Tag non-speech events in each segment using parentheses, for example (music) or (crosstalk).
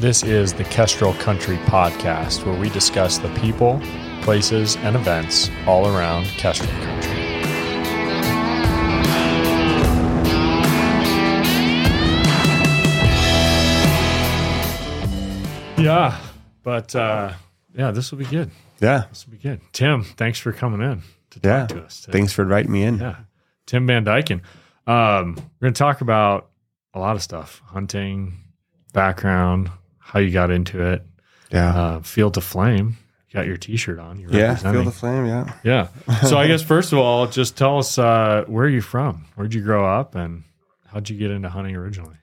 This is the Kestrel Country Podcast, where we discuss the people, places, and events all around Kestrel Country. Yeah, but uh, yeah, this will be good. Yeah. This will be good. Tim, thanks for coming in to talk Yeah. to us. today. Thanks for inviting me in. Yeah. Tim Van Dyken. Um, we're going to talk about a lot of stuff hunting, background, how you got into it, Yeah. uh, Field to Flame. You got your t shirt on. You're yeah. Field to Flame. Yeah. yeah. So I (laughs) guess, first of all, just tell us uh, where are you from? Where'd you grow up? And how'd you get into hunting originally?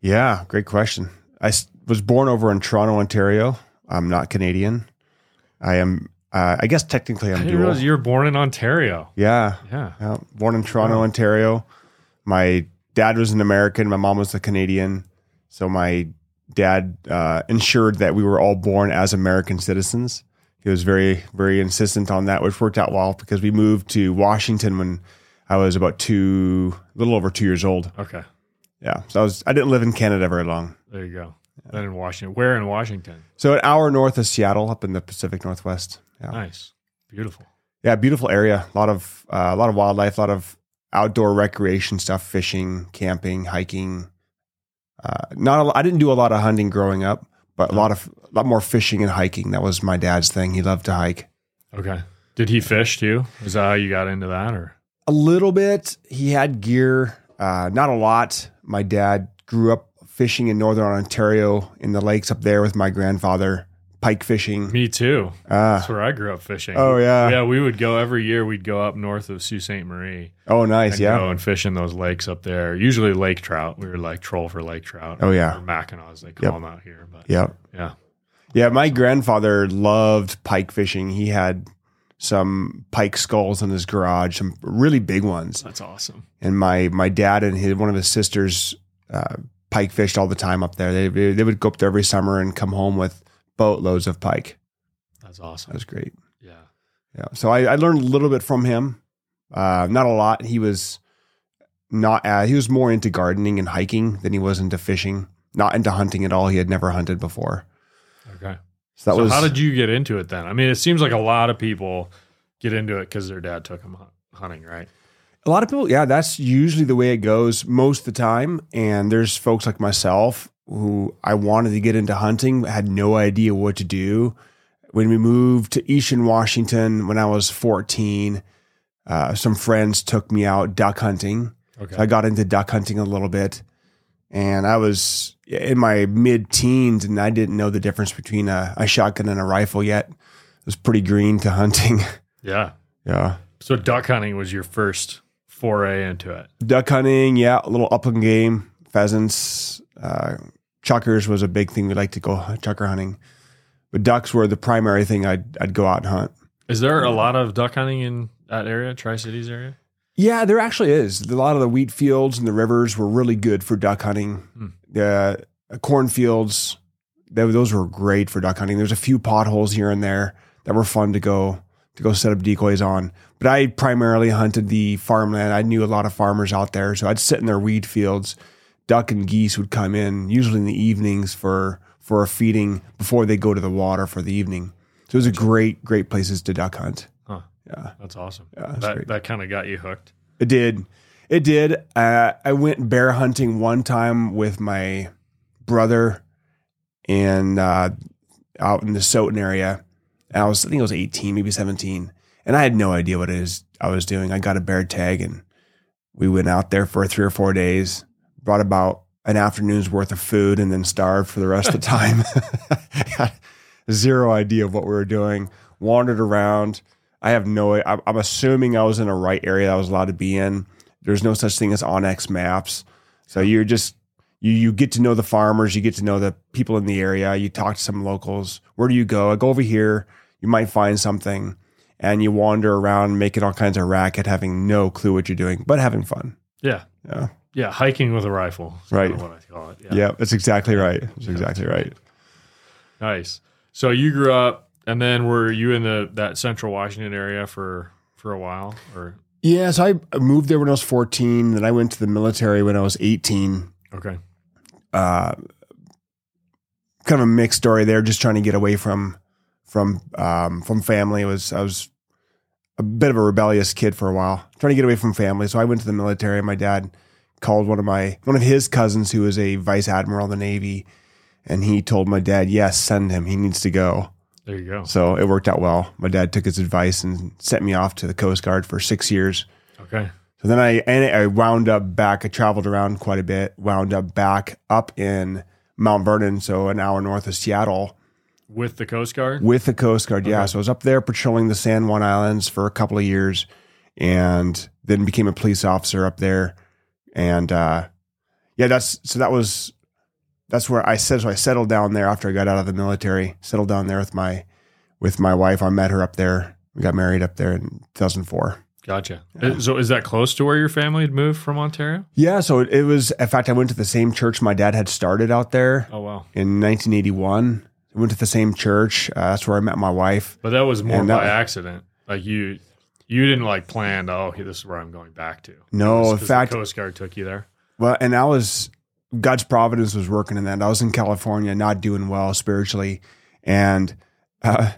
Yeah. Great question. I was born over in Toronto, Ontario. I'm not Canadian. I am, uh, I guess technically I'm dual. you were born in Ontario. yeah. Yeah. Yeah. Born in Toronto, Wow. Ontario. My dad was an American. My mom was a Canadian. So my dad uh, ensured that we were all born as American citizens. He was very, very insistent on that, which worked out well because we moved to Washington when I was about two, a little over two years old. Okay. Yeah. So I was, I didn't live in Canada very long. There you go. Then in Washington. Where in Washington? So an hour north of Seattle, up in the Pacific Northwest. Yeah. Nice. Beautiful. Yeah, beautiful area. A lot of uh, a lot of wildlife, a lot of outdoor recreation stuff, fishing, camping, hiking. Uh, not a, I didn't do a lot of hunting growing up, but a lot of a lot more fishing and hiking. That was my dad's thing. He loved to hike. Okay. Did he fish too? Is that how you got into that or? A little bit. He had gear, uh, not a lot. My dad grew up fishing in northern Ontario in the lakes up there with my grandfather, pike fishing. Me too. Ah, That's where I grew up fishing. oh yeah. Yeah, we would go every year. We'd go up north of Sault Ste. Marie Oh nice. and Yeah. go and fish in those lakes up there. Usually lake trout. We were like troll for lake trout. Oh, yeah. or mackinaws they call Yep. them out here. But Yeah. yeah, Yeah, my grandfather loved pike fishing. He had some pike skulls in his garage, some really big ones. that's awesome. And my my dad and his one of his sisters uh, pike fished all the time up there. They they would go up there every summer and come home with boatloads of pike. That's That awesome. was great. Yeah, Yeah. So I, I learned a little bit from him. Uh, not a lot. He was not. Uh, he was more into gardening and hiking than he was into fishing. Not into hunting at all. He had never hunted before. okay. So that so was how did you get into it then? I mean, it seems like a lot of people get into it because their dad took them hunting, right? A lot of people, yeah, that's usually the way it goes most of the time. And there's folks like myself who I wanted to get into hunting, had no idea what to do. When we moved to Eastern Washington when I was 14, uh, some friends took me out duck hunting. Okay. So I got into duck hunting a little bit. And I was in my mid teens and I didn't know the difference between a, a shotgun and a rifle yet. It was pretty green to hunting. (laughs) yeah. yeah. So duck hunting was your first foray into it. duck hunting, yeah, a little upland game, pheasants, uh, chukars was a big thing. We like to go chukar hunting, but ducks were the primary thing I'd I'd go out and hunt. Is there a lot of duck hunting in that area, Tri Cities area? Yeah, there actually is. A lot of the wheat fields and the rivers were really good for duck hunting. Hmm. The cornfields, they, those were great for duck hunting. There's a few potholes here and there that were fun to go to go set up decoys on. But I primarily hunted the farmland. I knew a lot of farmers out there, so I'd sit in their wheat fields. Duck and geese would come in usually in the evenings for for a feeding before they go to the water for the evening. So it was a great great places to duck hunt. Huh. Yeah. That's awesome. Yeah, that's that great. that kind of got you hooked. It did. It did. Uh, I went bear hunting one time with my brother and uh, out in the Soton area. And I was, I think I was 18, maybe 17. And I had no idea what it is I was doing. I got a bear tag and we went out there for three or four days, brought about an afternoon's worth of food and then starved for the rest of the time. (laughs) Zero idea of what we were doing. Wandered around. I have no. I'm, assuming I was in a right area I was allowed to be in. There's no such thing as onX maps, so you're just you you get to know the farmers, you get to know the people in the area. You talk to some locals. Where do you go? I go over here. You might find something, and you wander around making all kinds of racket, having no clue what you're doing, but having fun. Yeah. Yeah, Yeah. Hiking with a rifle. is Right. kinda What I call it. Yeah. yeah, that's exactly right. That's exactly right. Nice. So you grew up, and then were you in the that Central Washington area for for a while, or Yeah, so I moved there when I was 14. Then I went to the military when I was 18. okay? uh, kind of a mixed story there. Just trying to get away from from um, from family. It was I was a bit of a rebellious kid for a while, trying to get away from family. So I went to the military. My dad called one of my one of his cousins who was a vice admiral in the Navy, and he told my dad, "Yes, send him. He needs to go." There you go. So it worked out well. My dad took his advice and sent me off to the Coast Guard for six years. Okay. So then I and I wound up back. I traveled around quite a bit. Wound up back up in Mount Vernon, so an hour north of Seattle, With the Coast Guard? with the Coast Guard. Yeah, so I was up there patrolling the San Juan Islands for a couple of years, and then became a police officer up there. And uh, yeah, that's so that was that's where I said so. I settled down there after I got out of the military. Settled down there with my with my wife. I met her up there. We got married up there in 2004. Gotcha. Uh, So is that close to where your family had moved from Ontario? Yeah, so it, it was. In fact, I went to the same church my dad had started out there Oh, wow. in 1981. I went to the same church. Uh, that's where I met my wife. But that was more And that- by accident. Like you, you didn't like plan. Oh, this is where I'm going back to. No, in fact, the Coast Guard took you there. Well, and I was God's providence was working in that. I was in California, not doing well spiritually, and uh,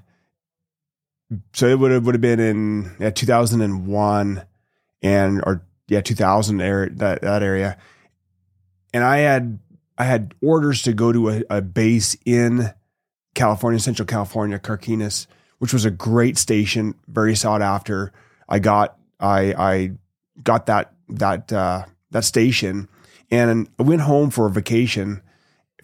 so it would have would have been in yeah, 2001 and or yeah 2000 area that that area, and I had I had orders to go to a, a base in California, Central California, Carquinez, which was a great station, very sought after. I got I I got that that uh, that station, and I went home for a vacation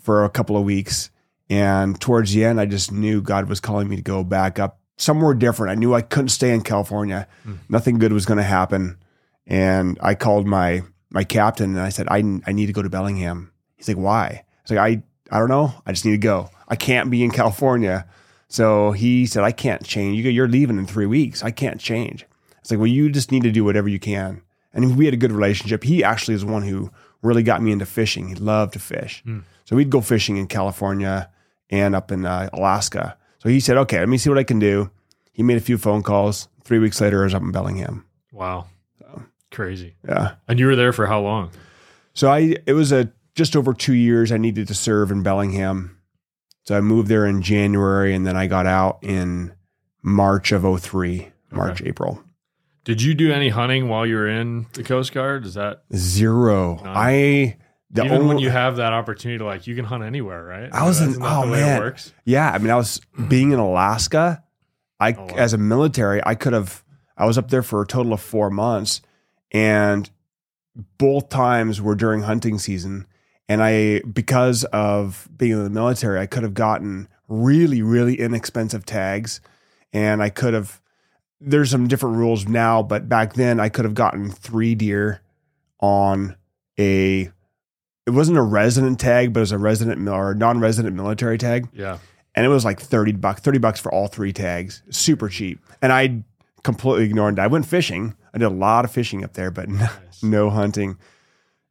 for a couple of weeks. And towards the end, I just knew God was calling me to go back up somewhere different. I knew I couldn't stay in California. Nothing good was going to happen. And I called my my captain and I said, I, I need to go to Bellingham. He's like, why? I was like, I, I don't know. I just need to go. I can't be in California. So he said, I can't change. You, you're leaving in three weeks. I can't change. It's like, well, you just need to do whatever you can. And we had a good relationship. He actually is the one who really got me into fishing. He loved to fish. So we'd go fishing in California and up in uh, Alaska. So he said, okay, let me see what I can do. He made a few phone calls. Three weeks later, I was up in Bellingham. Wow. Crazy. Yeah. And you were there for how long? So I it was a just over two years I needed to serve in Bellingham. So I moved there in January and then I got out in March of 03, March, April. Did you do any hunting while you were in the Coast Guard? Is that Zero. None. I the even only, when you have that opportunity to like you can hunt anywhere, right? I was in- oh, man. works? Yeah, I mean, I was being in Alaska. I, Oh, wow. as a military, I could have. I was up there for a total of four months, and both times were during hunting season. And I, because of being in the military, I could have gotten really, really inexpensive tags, and I could have. There's some different rules now, but back then I could have gotten three deer on a. It wasn't a resident tag, but it was a resident or non-resident military tag Yeah. and it was like 30 bucks 30 bucks for all three tags super cheap and i completely ignored it i went fishing i did a lot of fishing up there but Nice. no hunting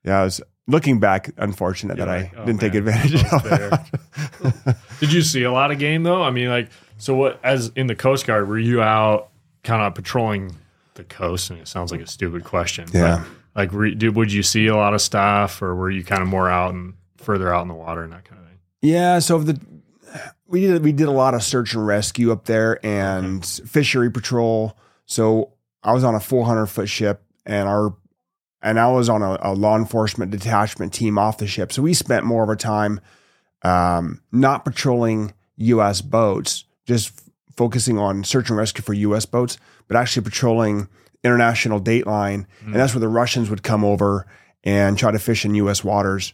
yeah i was looking back unfortunate You're that like, i oh, didn't take advantage of it (laughs) Did you see a lot of game though? I mean, like, so what? As in the Coast Guard, were you out kind of patrolling the coast? And it sounds like a stupid question. Yeah. like, re, did would you see a lot of stuff, or were you kind of more out and further out in the water and that kind of thing? yeah so the we did we did a lot of search and rescue up there and fishery patrol so i was on a 400 foot ship and our and I was on a, a law enforcement detachment team off the ship. So we spent more of our time um, not patrolling U.S. boats, just f- focusing on search and rescue for U.S. boats, but actually patrolling international date line. And that's where the Russians would come over and try to fish in U.S. waters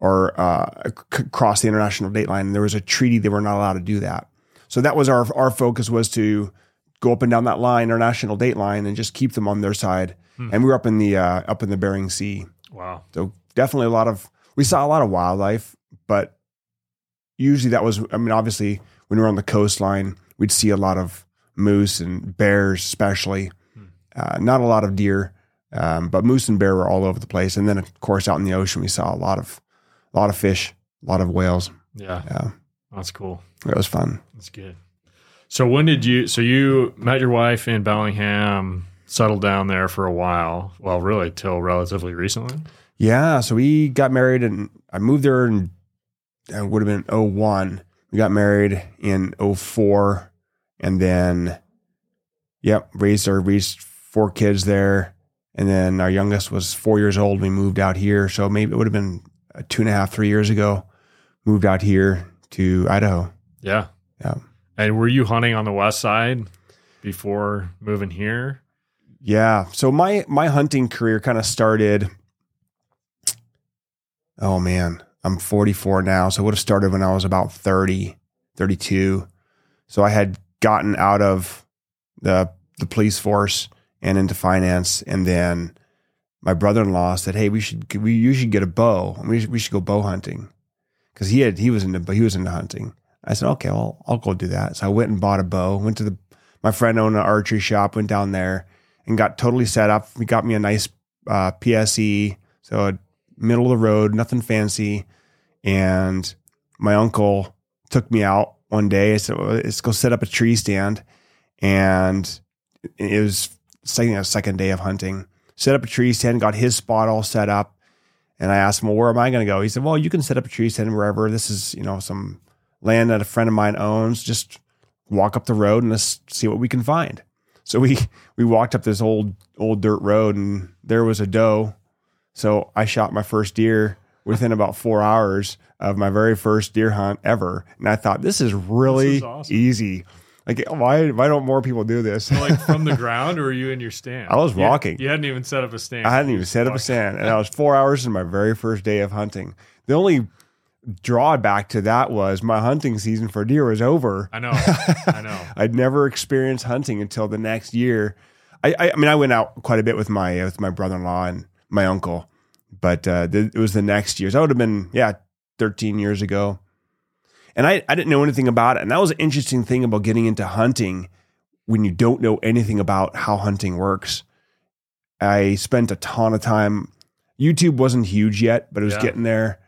or uh, c- cross the international dateline. And there was a treaty they were not allowed to do that. So that was our our focus was to go up and down that line, international date line, and just keep them on their side. And we were up in the uh, up in the Bering Sea. Wow. So definitely a lot of we saw a lot of wildlife, but usually that was I mean obviously when we were on the coastline we'd see a lot of moose and bears especially, uh, not a lot of deer, um, but moose and bear were all over the place. And then of course out in the ocean we saw a lot of a lot of fish, a lot of whales. Yeah, Yeah, that's cool. it was fun. That's good. So when did you? So you met your wife in Bellingham, settled down there for a while. Well, really till relatively recently. Yeah, so we got married and I moved there and it would have been 01. We got married in 04 and then, yep, raised our raised four kids there. And then our youngest was four years old. We moved out here. So maybe it would have been uh, two and a half, three years ago. Moved out here to Idaho. Yeah. Yeah. And were you hunting on the west side before moving here? Yeah. So my my hunting career kind of started. Oh man, I'm 44 now, so it would have started when I was about 30, 32. So I had gotten out of the the police force and into finance, and then my brother-in-law said, "Hey, we should we you should get a bow, we should, we should go bow hunting," because he had he was into he was into hunting. I said, "Okay, well, I'll go do that." So I went and bought a bow. Went to the my friend owned an archery shop. Went down there and got totally set up. He got me a nice uh, PSE, so middle of the road, nothing fancy. And my uncle took me out one day. I said, well, "Let's go set up a tree stand," and it was second second day of hunting. Set up a tree stand, got his spot all set up, and I asked him, "Well, where am I going to go?" He said, "Well, you can set up a tree stand wherever. This is you know some land that a friend of mine owns. Just walk up the road and let's see what we can find." So we (laughs) we walked up this old old dirt road, and there was a doe. So I shot my first deer within about four hours of my very first deer hunt ever, and I thought this is really This is awesome. easy. Like why why don't more people do this? Like (laughs) from the ground, or were you in your stand? I was You- walking. You, hadn't even set up a stand. I hadn't even set up a stand, and I was four hours in my very first day of hunting. The only drawback to that was my hunting season for deer was over. I know. (laughs) I know. I'd never experienced hunting until the next year. I, I, I mean, I went out quite a bit with my with my brother in law and my uncle, but uh, the, it was the next year. So that would have been yeah, thirteen years ago, and I I didn't know anything about it. And that was an interesting thing about getting into hunting when you don't know anything about how hunting works. I spent a ton of time. YouTube wasn't huge yet, but it was Yeah. getting there.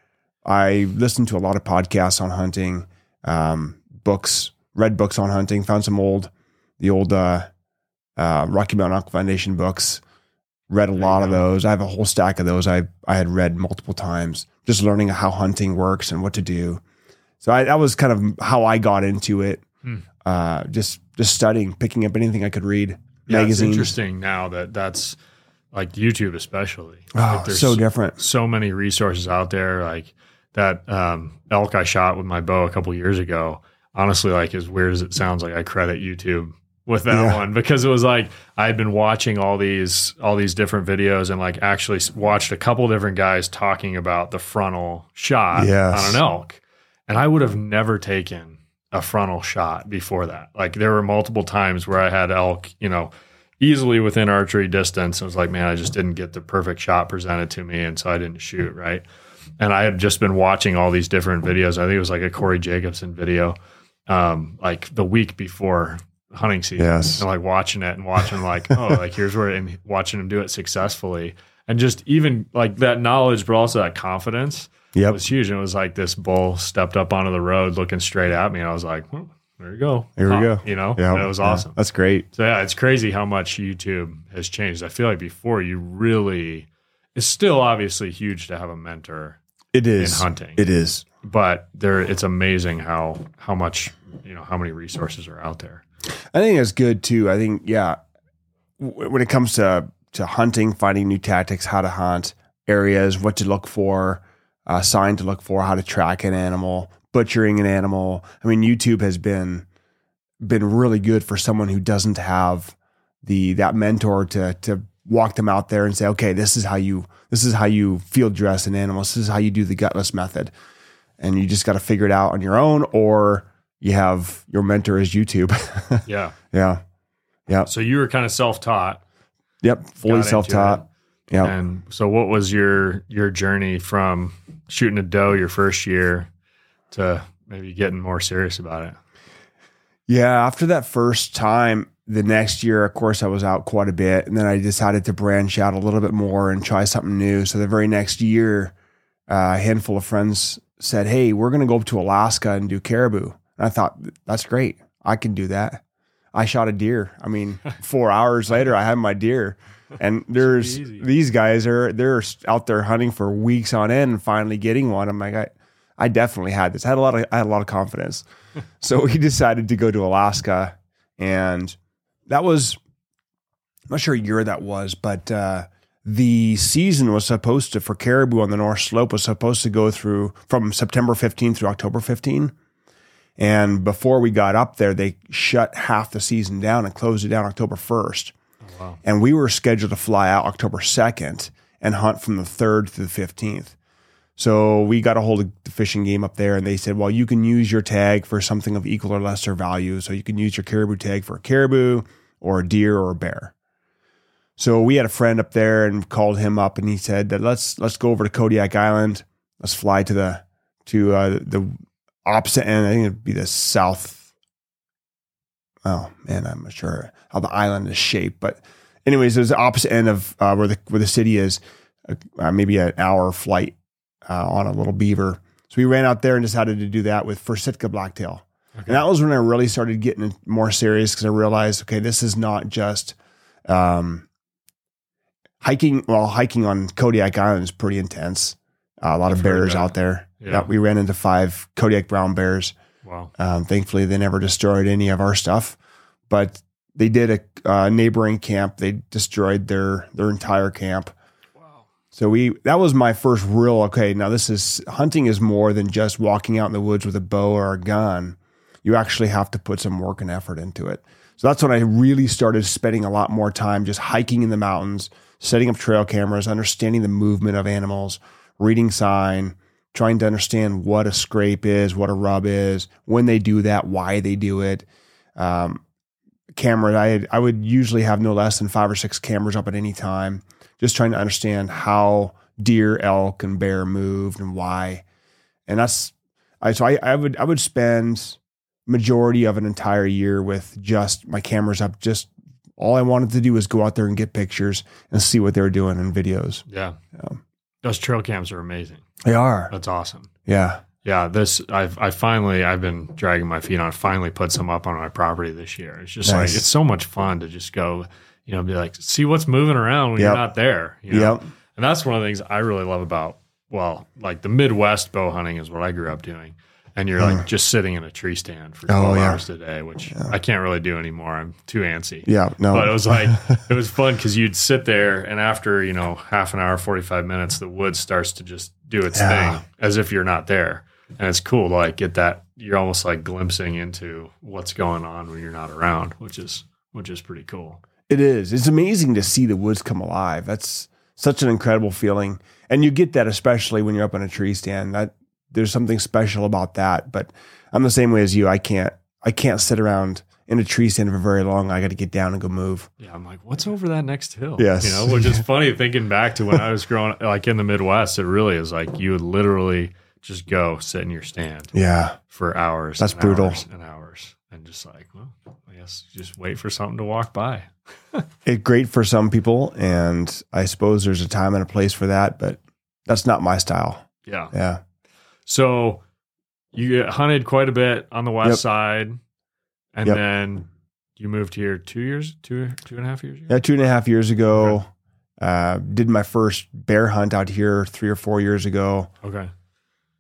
I listened to a lot of podcasts on hunting, um, books, read books on hunting, found some old, the old uh, uh, Rocky Mountain Elk Foundation books. Read a lot of those. I have a whole stack of those. I I had read multiple times, just learning how hunting works and what to do. So I, that was kind of how I got into it. Hmm. Uh, just just studying, picking up anything I could read, Yeah, it's magazines. interesting now that that's like YouTube, especially. Oh, like there's so different. so many resources out there. Like that um, elk I shot with my bow a couple years ago. Honestly, like as weird as it sounds, like I credit YouTube with that Yeah. one because it was like I had been watching all these all these different videos and like actually watched a couple different guys talking about the frontal shot Yes. on an elk, and I would have never taken a frontal shot before that. Like there were multiple times where I had elk, you know, easily within archery distance. I was like, man, I just didn't get the perfect shot presented to me, and so I didn't shoot right. And I had just been watching all these different videos. I think it was like a Corey Jacobsen video, um, like the week before hunting season, Yes. and like watching it and watching like, oh, like here's where and watching him do it successfully, and just even like that knowledge, but also that confidence Yep. was huge. And it was like this bull stepped up onto the road looking straight at me. And I was like, well, there you go. Here we go. You know, Yeah, and it was yeah. awesome. That's great. So yeah, it's crazy how much YouTube has changed. I feel like before you really, it's still obviously huge to have a mentor It in hunting, It is. but there, it's amazing how, how much, you know, how many resources are out there. I think that's good too. I think yeah, w- when it comes to to hunting, finding new tactics, how to hunt, areas, what to look for, uh, sign to look for, how to track an animal, butchering an animal. I mean, YouTube has been been really good for someone who doesn't have the that mentor to to walk them out there and say, okay, this is how you this is how you field dress an animal. This is how you do the gutless method, and you just got to figure it out on your own, or you have your mentor is YouTube. (laughs) Yeah. yeah. Yeah. So you were kind of self-taught. Yep. Fully self taught. Yeah. And so what was your, your journey from shooting a doe your first year to maybe getting more serious about it? Yeah. After that first time, the next year, of course, I was out quite a bit. And then I decided to branch out a little bit more and try something new. So the very next year, uh, a handful of friends said, Hey, we're going to go up to Alaska and do caribou. And I thought, that's great. I can do that. I shot a deer. I mean, (laughs) four hours later, I had my deer. And (laughs) there's these guys are they're out there hunting for weeks on end and finally getting one. I'm like, I, I definitely had this. I had a lot of I had a lot of confidence. (laughs) so we decided to go to Alaska, and that was I'm not sure year that was, but uh, the season was supposed to for caribou on the North Slope was supposed to go through from September 15 through October 15. And before we got up there, they shut half the season down and closed it down October 1st. wow. And we were scheduled to fly out October 2nd and hunt from the 3rd to the 15th. So we got a hold of the Fish and Game up there and they said, well, you can use your tag for something of equal or lesser value. So you can use your caribou tag for a caribou or a deer or a bear. So we had a friend up there and called him up and he said that let's let's go over to Kodiak Island. Let's fly to the to uh, the opposite end. I think it'd be the south. Oh man, I'm not sure how the island is shaped, but anyways, it was the opposite end of uh, where the where the city is. Uh, maybe an hour flight uh, on a little beaver. So we ran out there and decided to do that with for Sitka blacktail. Okay. And that was when I really started getting more serious because I realized, okay, this is not just um, hiking. Well, hiking on Kodiak Island is pretty intense. Uh, a lot I've of bears out there. Yeah. Yeah. we ran into five Kodiak brown bears. Wow. Um, thankfully, they never destroyed any of our stuff, but they did a uh, neighboring camp. They destroyed their their entire camp. Wow. So we that was my first real okay. Now this is hunting is more than just walking out in the woods with a bow or a gun. You actually have to put some work and effort into it. So that's when I really started spending a lot more time just hiking in the mountains, setting up trail cameras, understanding the movement of animals, reading sign, trying to understand what a scrape is, what a rub is, when they do that, why they do it. Um, camera, I had, I would usually have no less than five or six cameras up at any time, just trying to understand how deer, elk, and bear moved and why. And that's I so I, I would I would spend majority of an entire year with just my cameras up. Just all I wanted to do was go out there and get pictures and see what they were doing in videos. Yeah. Yeah. Those trail cams are amazing. They are, That's awesome. yeah, Yeah, this I've I finally I've been dragging my feet on. Finally put some up on my property this year. It's just Nice. like it's so much fun to just go, you know, be like see what's moving around when you're not there. You know? yep, And that's one of the things I really love about well, like the Midwest bow hunting is what I grew up doing. And you're like hmm. just sitting in a tree stand for 12 Oh, yeah. hours a day, which I can't really do anymore. I'm too antsy. yeah. No, But it was like it was (laughs) fun because you'd sit there, and after you know half an hour, forty five minutes, the wood starts to just do its Yeah. thing as if you're not there, and it's cool to like get that. You're almost like glimpsing into what's going on when you're not around, which is which is pretty cool. It is. It's amazing to see the woods come alive. That's such an incredible feeling. And you get that especially when you're up on a tree stand. That there's something special about that. But I'm the same way as you. I can't I can't sit around in a tree stand for very long. I got to get down and go move. Yeah, I'm like, what's over that next hill? Yes. you know, which is (laughs) funny thinking back to when I was growing like in the Midwest. It really is like you would literally just go sit in your stand Yeah. for hours. That's brutal. hours and hours, and just like, well, I guess just wait for something to walk by. (laughs) It's great for some people and I suppose there's a time and a place for that, but that's not my style. Yeah. Yeah. So you get hunted quite a bit on the west Yep. side, and Yep. then you moved here two years, two two and a half years ago. Yeah, two and a half years ago. Uh, did my first bear hunt out here three or four years ago. Okay.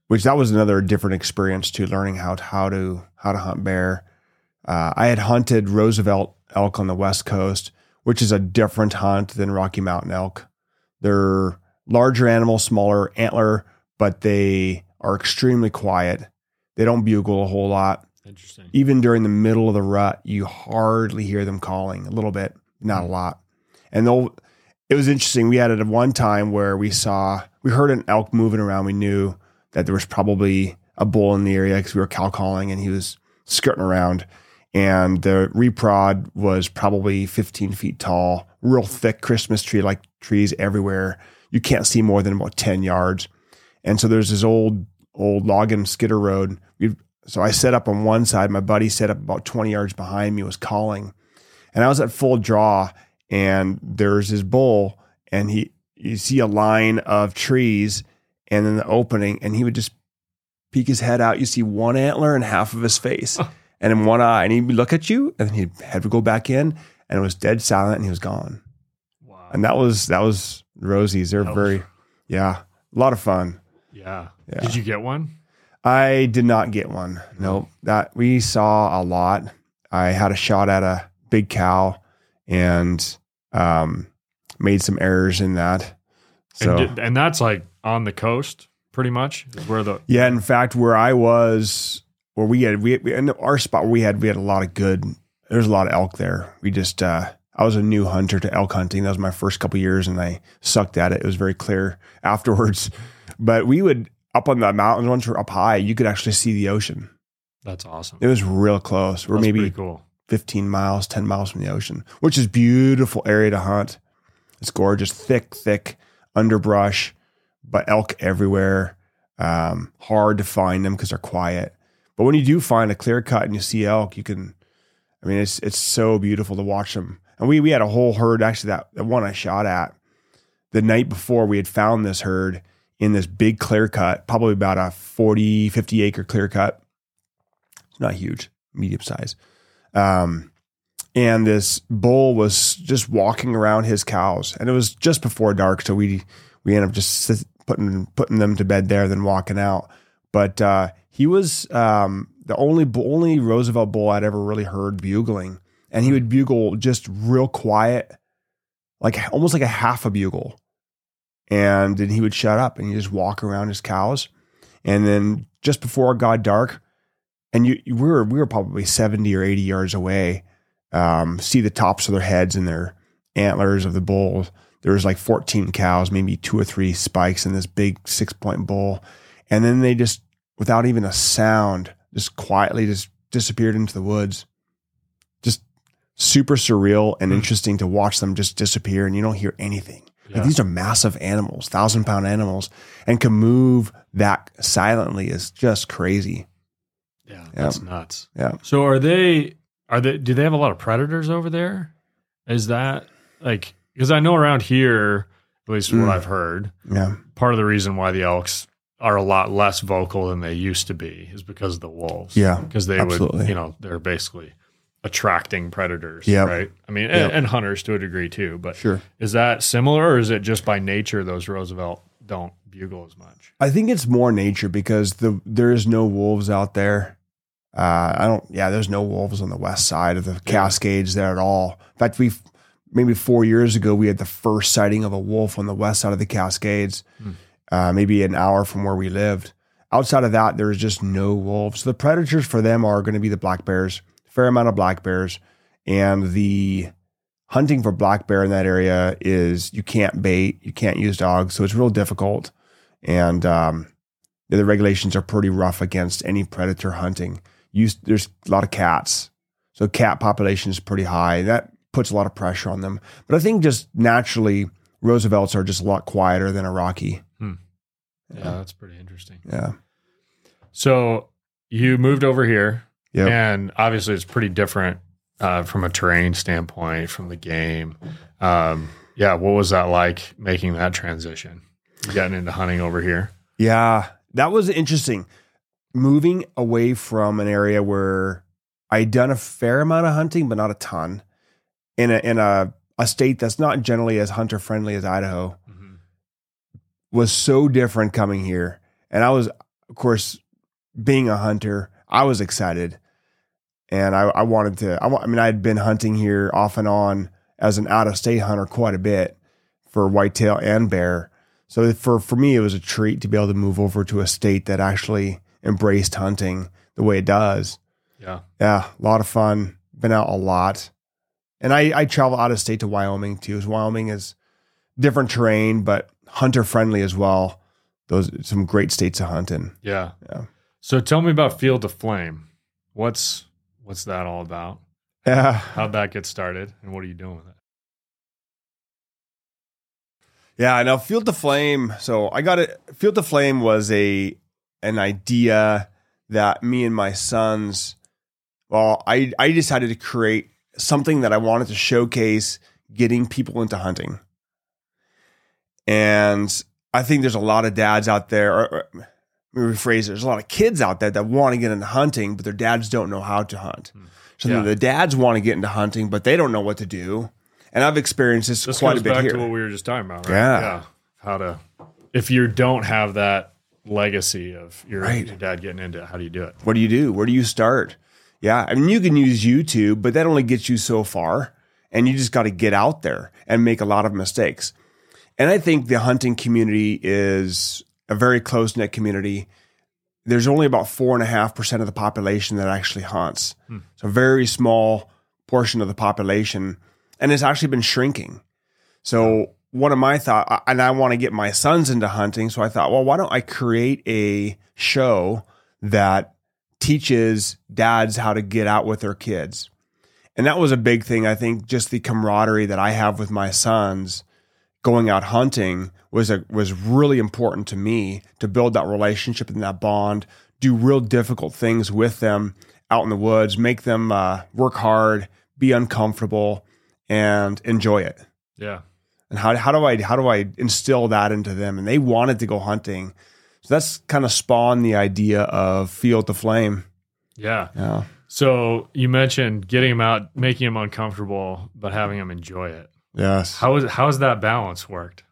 which that was another different experience to learning how to, how to how to hunt bear. Uh, I had hunted Roosevelt elk on the west coast, which is a different hunt than Rocky Mountain elk. They're larger animals, smaller antler, but they are extremely quiet. They don't bugle a whole lot. Interesting. Even during the middle of the rut, you hardly hear them calling a little bit, not a hmm. lot. And they'll, it was interesting. We had it at one time where we saw, we heard an elk moving around. We knew that there was probably a bull in the area because we were cow calling and he was skirting around. And the reprod was probably 15 feet tall, real thick Christmas tree like trees everywhere. You can't see more than about 10 yards. And so there's this old, old logging skidder road. We, so I set up on one side. My buddy set up about 20 yards behind me, was calling. And I was at full draw, and there's his bull, and he, you see a line of trees and then the opening, and he would just peek his head out. You see one antler and half of his face, and in one eye, and he'd look at you, and then he'd head would go back in, and it was dead silent, and he was gone. Wow. And that was that was Rosie's. They're very, yeah, a lot of fun. yeah. Yeah. Did you get one? I did not get one. Nope. that we saw a lot. I had a shot at a big cow and um, made some errors in that. So and, and that's like on the coast, pretty much, is where the yeah, in fact, where I was, where we had we, we in our spot where we had we had a lot of good. There's a lot of elk there. We just uh, I was a new hunter to elk hunting. That was my first couple years, and I sucked at it. It was very clear (laughs) afterwards. But we would up on the mountains once we're up high, you could actually see the ocean. that's awesome. It was real close. We're That's maybe cool. 15 miles, 10 miles from the ocean, which is beautiful area to hunt. It's gorgeous, thick, thick underbrush, but elk everywhere. Um, hard to find them because they're quiet. But when you do find a clear cut and you see elk, you can. I mean, it's it's so beautiful to watch them. And we we had a whole herd. Actually, that the one I shot at the night before, we had found this herd in this big clear cut, probably about a 40, 50 acre clear cut. It's not huge, medium size. Um, and this bull was just walking around his cows, and it was just before dark, so we we ended up just sit, putting putting them to bed there, then walking out. But uh, he was um, the only only Roosevelt bull I'd ever really heard bugling, and he would bugle just real quiet, like almost like a half a bugle, and then he would shut up and he just walk around his cows, and then just before it got dark, and you, we were we were probably seventy or eighty yards away. Um, see the tops of their heads and their antlers of the bulls. There was like fourteen cows, maybe two or three spikes in this big six point bull, and then they just, without even a sound, just quietly just disappeared into the woods. Just super surreal and Hmm. interesting to watch them just disappear, and you don't hear anything. Like, these are massive animals, thousand pound animals, and can move that silently is just crazy. Yeah, that's Yeah. nuts. Yeah. So are they are they do they have a lot of predators over there? Is that like because I know around here, at least Mm. what I've heard, Yeah. part of the reason why the elks are a lot less vocal than they used to be is because of the wolves. Yeah, Because they absolutely. would, you know, they're basically attracting predators. Yep. Right. I mean, Yep. and, and hunters to a degree too. But Sure. is that similar or is it just by nature those Roosevelt don't bugle as much? I think it's more nature because the there is no wolves out there. Uh, I don't. Yeah, there's no wolves on the west side of the Cascades there at all. In fact, we maybe four years ago we had the first sighting of a wolf on the west side of the Cascades. Hmm. Uh, maybe an hour from where we lived. Outside of that, there's just no wolves. The predators for them are going to be the black bears. Fair amount of black bears, and the hunting for black bear in that area is you can't bait, you can't use dogs, so it's real difficult. And um, the regulations are pretty rough against any predator hunting. You, there's a lot of cats, so cat population is pretty high. That puts a lot of pressure on them. But I think just naturally, Roosevelts are just a lot quieter than a Rocky. Yeah, that's pretty interesting. Yeah, So you moved over here, Yep. and obviously it's pretty different uh, from a terrain standpoint, from the game. Um, yeah, what was that like making that transition, getting into hunting over here? yeah. That was interesting. Moving away from an area where I'd done a fair amount of hunting, but not a ton, in a in a a state that's not generally as hunter friendly as Idaho. was so different coming here. And I was, of course, being a hunter, I was excited. And I, I wanted to, I, I mean, I had been hunting here off and on as an out of state hunter quite a bit for whitetail and bear. So for, for me, it was a treat to be able to move over to a state that actually embraced hunting the way it does. Yeah, Yeah, a lot of fun. Been out a lot. And I, I travel out of state to Wyoming too. Wyoming is different terrain, but hunter friendly as well. Those some great states to hunt in. yeah, Yeah. So tell me about Field to Flame. What's what's that all about? Yeah. How'd that get started, and what are you doing with it? Yeah, now Field to Flame. So I got it. Field to Flame was a an idea that me and my sons. Well, I I decided to create something that I wanted to showcase getting people into hunting. And I think there's a lot of dads out there. Or, or, let me rephrase it. There's a lot of kids out there that want to get into hunting, but their dads don't know how to hunt. Hmm. So Yeah. the dads want to get into hunting, but they don't know what to do. And I've experienced this, This quite a bit back here. to what we were just talking about, right? Yeah. How to if you don't have that legacy of your, Right. your dad getting into it. How do you do it? What do you do? Where do you start? Yeah, I mean, you can use YouTube, but that only gets you so far, and you just got to get out there and make a lot of mistakes. And I think the hunting community is a very close knit community. There's only about four and a half percent of the population that actually hunts. Hmm. So a very small portion of the population, and it's actually been shrinking. So one of my thought, and I want to get my sons into hunting. So I thought, well, why don't I create a show that teaches dads how to get out with their kids? And that was a big thing. I think just the camaraderie that I have with my sons going out hunting was a, was really important to me to build that relationship and that bond, do real difficult things with them out in the woods, make them uh, work hard, be uncomfortable, and enjoy it Yeah. and how, how do I how do I instill that into them? And they wanted to go hunting, so that's kind of spawned the idea of Field to Flame. Yeah. Yeah, So you mentioned getting them out, making them uncomfortable, but having them enjoy it. Yes, How is how's that balance worked?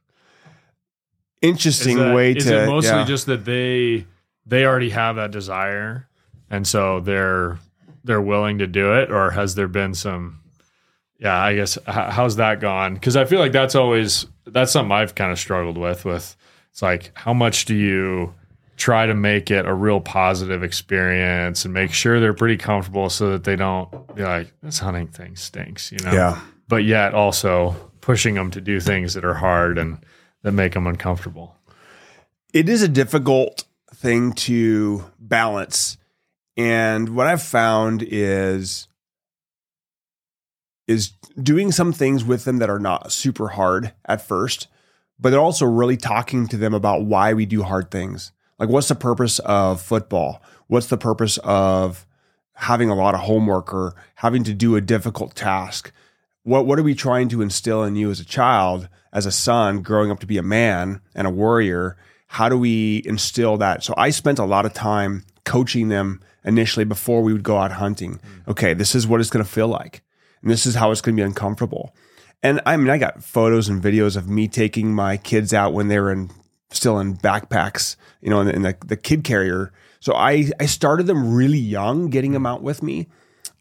interesting is that- way is to it mostly yeah. just that they they already have that desire and so they're they're willing to do it or has there been some yeah i guess how's that gone because i feel like that's always that's something i've kind of struggled with with it's like how much do you try to make it a real positive experience and make sure they're pretty comfortable so that they don't be like this hunting thing stinks you know yeah. But yet also pushing them to do things that are hard and that make them uncomfortable It is a difficult thing to balance, and what I've found is is doing some things with them that are not super hard at first, but they're also really talking to them about why we do hard things. Like, what's the purpose of football? What's the purpose of having a lot of homework or having to do a difficult task? What, what are we trying to instill in you as a child, as a son, growing up to be a man and a warrior? How do we instill that? So, I spent a lot of time coaching them initially before we would go out hunting. Okay, this is what it's going to feel like, and this is how it's going to be uncomfortable. And I mean, I got photos and videos of me taking my kids out when they were in still in backpacks, you know, in the, in the, the kid carrier. So I I started them really young, getting them out with me,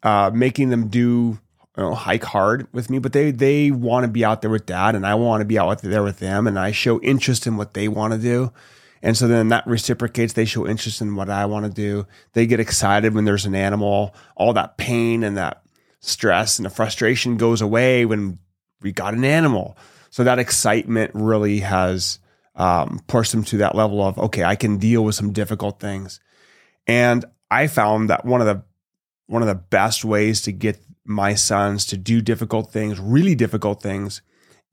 uh, making them do know, hike hard with me. But they they want to be out there with dad, and I want to be out there with them, and I show interest in what they want to do. And so then that reciprocates. They show interest in what I want to do. They get excited when there's an animal. All that pain and that stress and the frustration goes away when we got an animal. So that excitement really has um, pushed them to that level of okay, I can deal with some difficult things. And I found that one of the one of the best ways to get my sons to do difficult things, really difficult things,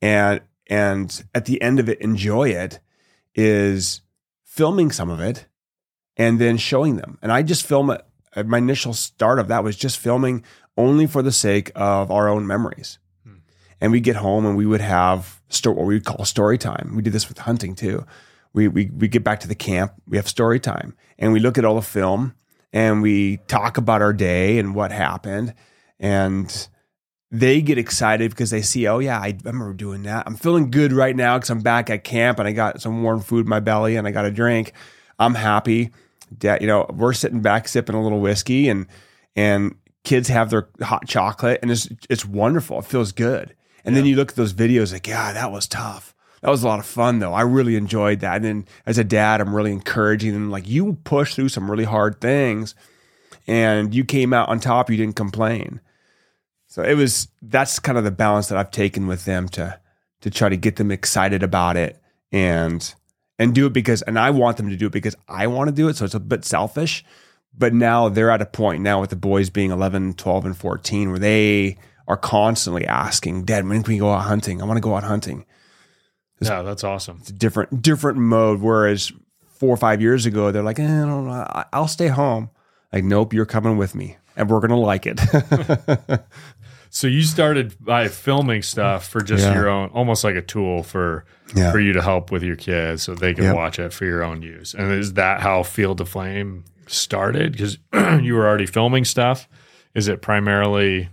and and at the end of it enjoy it, is filming some of it and then showing them. And I just film it. uh, My initial start of that was just filming only for the sake of our own memories. And we get home and we would have sto- what we would call story time. We did this with hunting too. We, we we get back to the camp. We have story time, and we look at all the film and we talk about our day and what happened. And they get excited because they see, oh yeah, I remember doing that. I'm feeling good right now because I'm back at camp and I got some warm food in my belly and I got a drink. I'm happy. Dad, you know, we're sitting back sipping a little whiskey and and kids have their hot chocolate and it's it's wonderful. It feels good. And then you look at those videos like, yeah, that was tough. That was a lot of fun though. I really enjoyed that. And then as a dad, I'm really encouraging them like you push through some really hard things and you came out on top, you didn't complain. So it was that's kind of the balance that I've taken with them to to try to get them excited about it and and do it because and I want them to do it because I want to do it. So it's a bit selfish. But now they're at a point now with the boys being 11, 12, and 14 where they are constantly asking, Dad, when can we go out hunting? I want to go out hunting. yeah that's awesome It's a different different mode. Whereas four or five years ago, they're like, eh, I don't know, I'll stay home. Like, nope, you're coming with me, and we're gonna like it. (laughs) so you started by filming stuff for just Yeah. your own almost like a tool for Yeah. for you to help with your kids so they can Yep. watch it for your own use and is that how field to flame started because (clears throat) you were already filming stuff is it primarily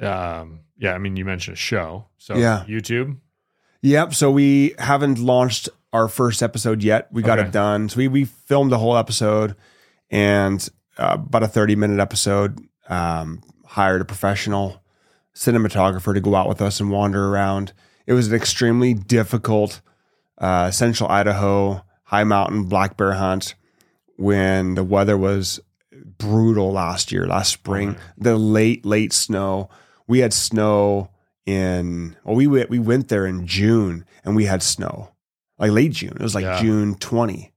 um yeah i mean you mentioned a show so Yeah. youtube Yep. So we haven't launched our first episode yet. We got Okay. it done. So we we filmed the whole episode and uh, about a thirty minute episode. Um, hired a professional cinematographer to go out with us and wander around. It was an extremely difficult uh, Central Idaho high mountain black bear hunt when the weather was brutal last year, last spring. The late late snow. We had snow in well, we went we went there in June and we had snow, like late June. It was like Yeah. June twenty,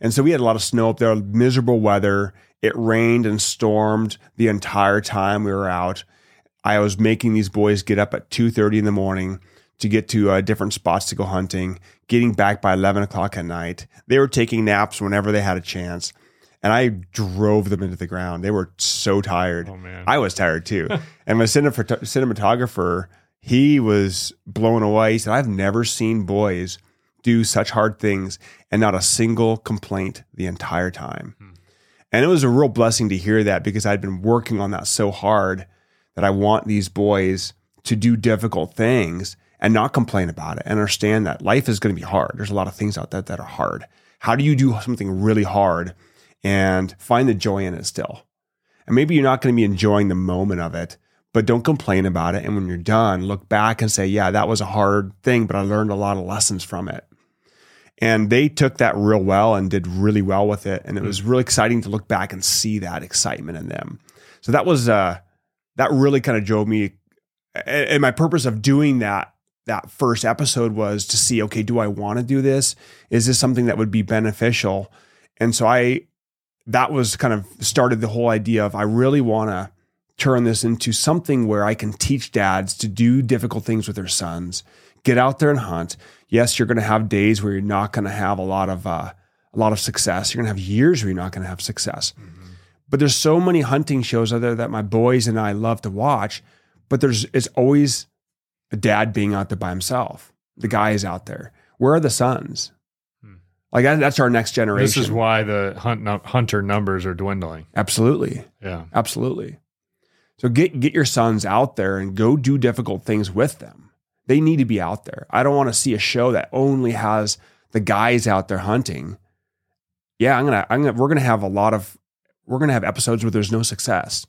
and so we had a lot of snow up there. Miserable weather. It rained and stormed the entire time we were out. I was making these boys get up at two thirty in the morning to get to uh, different spots to go hunting. Getting back by eleven o'clock at night. They were taking naps whenever they had a chance, and I drove them into the ground. They were so tired. Oh man. I was tired too. (laughs) and my cinematographer, he was blown away. He said, I've never seen boys do such hard things and not a single complaint the entire time. And it was a real blessing to hear that because I'd been working on that so hard that I want these boys to do difficult things and not complain about it and understand that life is going to be hard. There's a lot of things out there that are hard. How do you do something really hard and find the joy in it still? And maybe you're not going to be enjoying the moment of it, but don't complain about it. And when you're done, look back and say, yeah, that was a hard thing, but I learned a lot of lessons from it. And they took that real well and did really well with it. And it was really exciting to look back and see that excitement in them. So that was, uh, that really kind of drove me. And and my purpose of doing that, that first episode was to see, okay, do I want to do this? Is this something that would be beneficial? And so I, that was kind of started the whole idea of I really want to turn this into something where I can teach dads to do difficult things with their sons. Get out there and hunt. Yes, you're going to have days where you're not going to have a lot of uh, a lot of success. You're going to have years where you're not going to have success. But there's so many hunting shows out there that my boys and I love to watch. But there's it's always a dad being out there by himself. The guy is out there. Where are the sons? Hmm. Like that, that's our next generation. this is why the hunt hunter numbers are dwindling. Absolutely. Yeah. Absolutely. So get get your sons out there and go do difficult things with them. They need to be out there. I don't want to see a show that only has the guys out there hunting. Yeah, I'm gonna I'm gonna we're gonna have a lot of we're gonna have episodes where there's no success.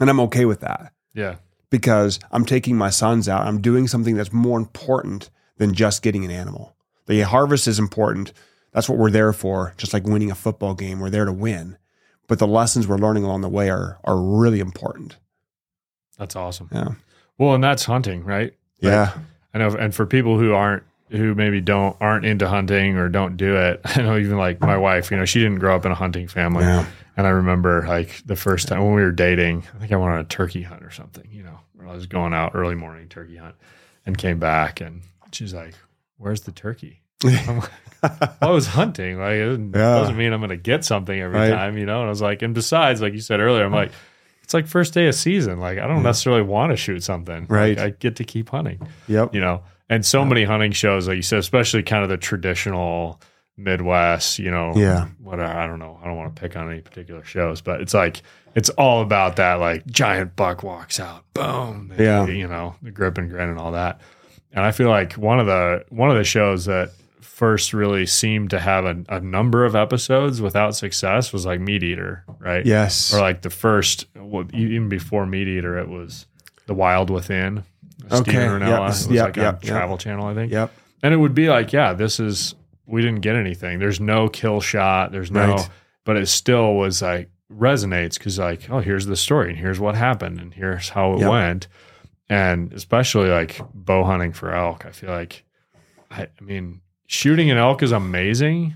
And I'm okay with that Yeah. because I'm taking my sons out. I'm doing something that's more important than just getting an animal. The harvest is important. That's what we're there for. Just like winning a football game, we're there to win. But the lessons we're learning along the way are are really important. That's awesome. Yeah. Well, and that's hunting, right? Yeah. I know, and for people who aren't who maybe don't aren't into hunting or don't do it, (laughs) I know even like my wife, you know, she didn't grow up in a hunting family, Yeah. and I remember like the first time when we were dating, I think I went on a turkey hunt or something, you know, where I was going out early morning turkey hunt, and came back, and she's like, "Where's the turkey?" (laughs) I'm like, well, I was hunting. Like, it doesn't, Yeah. doesn't mean I'm going to get something every Right. time, you know. And I was like, and besides, like you said earlier, I'm like, it's like first day of season. Like, I don't necessarily want to shoot something. Like, Right. I get to keep hunting Yep. you know and so many hunting shows like you said especially kind of the traditional midwest you know Yeah. whatever i don't know i don't want to pick on any particular shows but it's like it's all about that like giant buck walks out boom Yeah. you know the grip and grin and all that and i feel like one of the one of the shows that first really seemed to have a, a number of episodes without success was like meat eater right Yes. or like the first well, even before meat eater it was the wild within Okay, Steven Rinella. yep, it was yep, like yep, on yep. travel channel i think Yep. and it would be like yeah this is we didn't get anything there's no kill shot there's no Right. but it still was like resonates because like oh here's the story and here's what happened and here's how it went and especially like bow hunting for elk i feel like I, I mean shooting an elk is amazing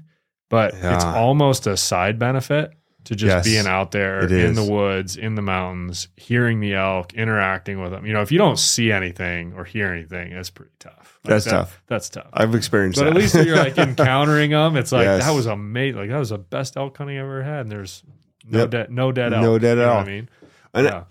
but it's almost a side benefit to just Yes, being out there in the woods in the mountains hearing the elk interacting with them you know if you don't see anything or hear anything it's pretty tough Like, That's that- tough. that's tough I've experienced but that. at least you're like (laughs) encountering them, it's like Yes. that was amazing. Like that was the best elk hunting I ever had. And there's no Yep. dead, no dead elk. No dead you know what elk. I mean, And yeah,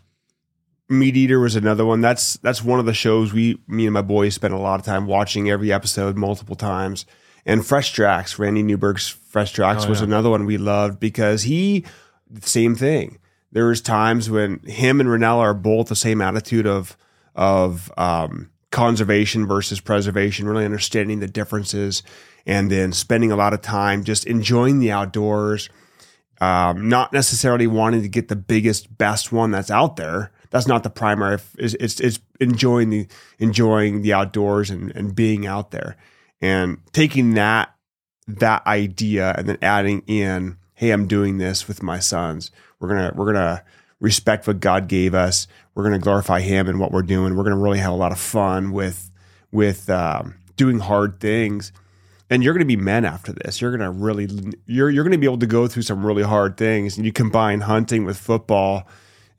Meat Eater was another one. That's that's one of the shows we me and my boys spent a lot of time watching every episode multiple times. And Fresh Tracks, Randy Newberg's Fresh Tracks Oh, was yeah. another one we loved because he same thing. There was times when him and Rinella are both the same attitude of of um, conservation versus preservation, really understanding the differences, and then spending a lot of time just enjoying the outdoors. Um, not necessarily wanting to get the biggest, best one that's out there. That's not the primary. It's, it's, it's enjoying the enjoying the outdoors and, and being out there, and taking that that idea and then adding in, hey, I'm doing this with my sons. We're gonna we're gonna respect what God gave us. We're gonna glorify Him and what we're doing. We're gonna really have a lot of fun with with um, doing hard things and you're going to be men after this. You're going to really you're you're going to be able to go through some really hard things. And you combine hunting with football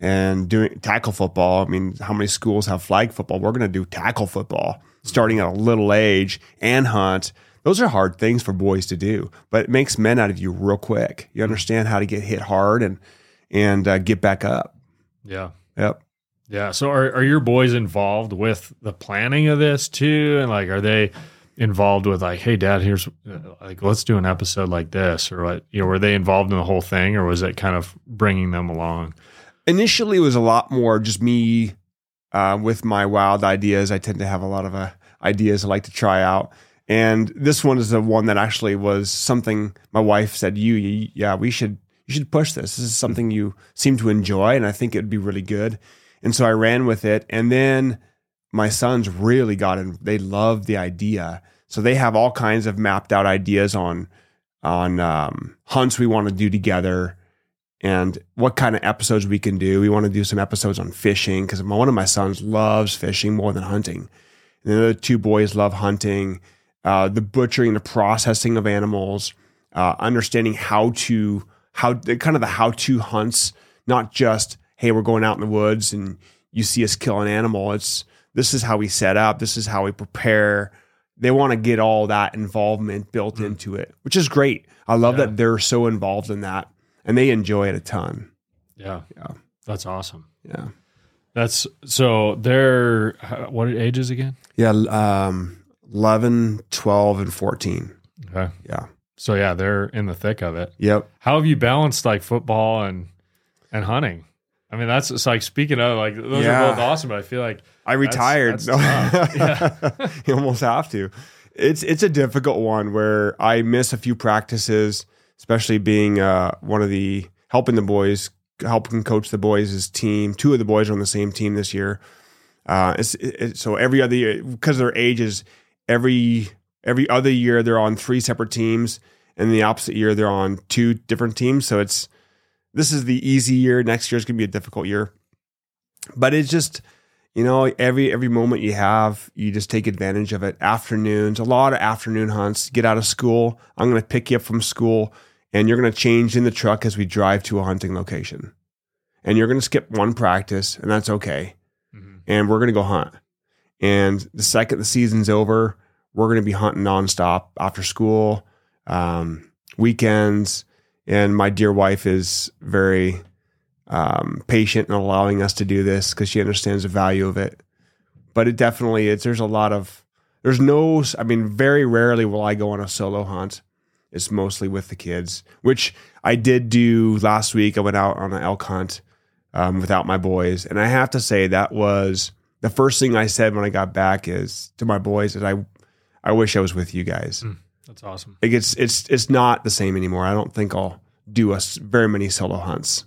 and doing tackle football. I mean, how many schools have flag football? We're going to do tackle football starting at a little age and hunt. Those are hard things for boys to do, but it makes men out of you real quick. You understand how to get hit hard and and uh, get back up. Yeah. Yep. Yeah. So are are your boys involved with the planning of this too? And like, are they involved with like, hey, dad, here's like, let's do an episode like this, or what? You know, were they involved in the whole thing, or was it kind of bringing them along? Initially, it was a lot more just me uh, with my wild ideas. I tend to have a lot of uh, ideas I like to try out. And this one is the one that actually was something my wife said, "You, yeah, we should you should push this. This is something you seem to enjoy, and I think it'd be really good." And so I ran with it, and then my sons really got in. They loved the idea, so they have all kinds of mapped out ideas on on um, hunts we want to do together and what kind of episodes we can do. We want to do some episodes on fishing because one of my sons loves fishing more than hunting. And the other two boys love hunting, uh, the butchering, the processing of animals, uh, understanding how to how kind of the how to hunts, not just hey we're going out in the woods and you see us kill an animal. It's this is how we set up. This is how we prepare. They want to get all that involvement built mm. into it, which is great. I love yeah. that they're so involved in that and they enjoy it a ton. Yeah. Yeah. That's awesome. Yeah. That's so they're what ages again? Yeah. Um, 11, 12, and 14. Okay. Yeah. So yeah, they're in the thick of it. Yep. How have you balanced like football and and hunting? I mean, that's it's like speaking of like those yeah. are both awesome, but I feel like I retired. That's, (laughs) yeah. you almost have to. It's it's a difficult one where I miss a few practices, especially being uh, one of the helping the boys, helping coach the boys' team. Two of the boys are on the same team this year. Uh, it's, it, so every other year, because their ages, every every other year they're on three separate teams, and the opposite year they're on two different teams. So it's this is the easy year. Next year is going to be a difficult year. But it's just, you know, every every moment you have, you just take advantage of it. Afternoons, a lot of afternoon hunts. Get out of school. I'm going to pick you up from school, and you're going to change in the truck as we drive to a hunting location. And you're going to skip one practice, and that's okay. Mm-hmm. And we're going to go hunt. And the second the season's over, we're going to be hunting nonstop after school, um, weekends and my dear wife is very um, patient in allowing us to do this because she understands the value of it. But it definitely is. There's a lot of there's no. I mean, very rarely will I go on a solo hunt. It's mostly with the kids, which I did do last week. I went out on an elk hunt um, without my boys, and I have to say that was the first thing I said when I got back is to my boys is I I wish I was with you guys. Mm. That's awesome. Like it's it's it's not the same anymore. I don't think I'll do us very many solo hunts.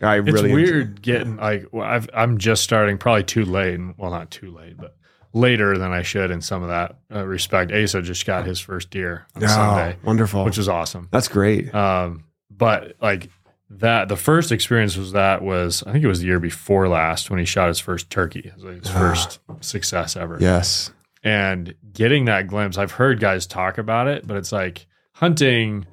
I it's really weird enjoy. getting like well, i am just starting probably too late. Well, not too late, but later than I should in some of that uh, respect. Asa just got his first deer on oh, Sunday. Wonderful, which is awesome. That's great. Um, but like that, the first experience was that was I think it was the year before last when he shot his first turkey. It was like his ah. first success ever. Yes, and getting that glimpse, I've heard guys talk about it, but it's like hunting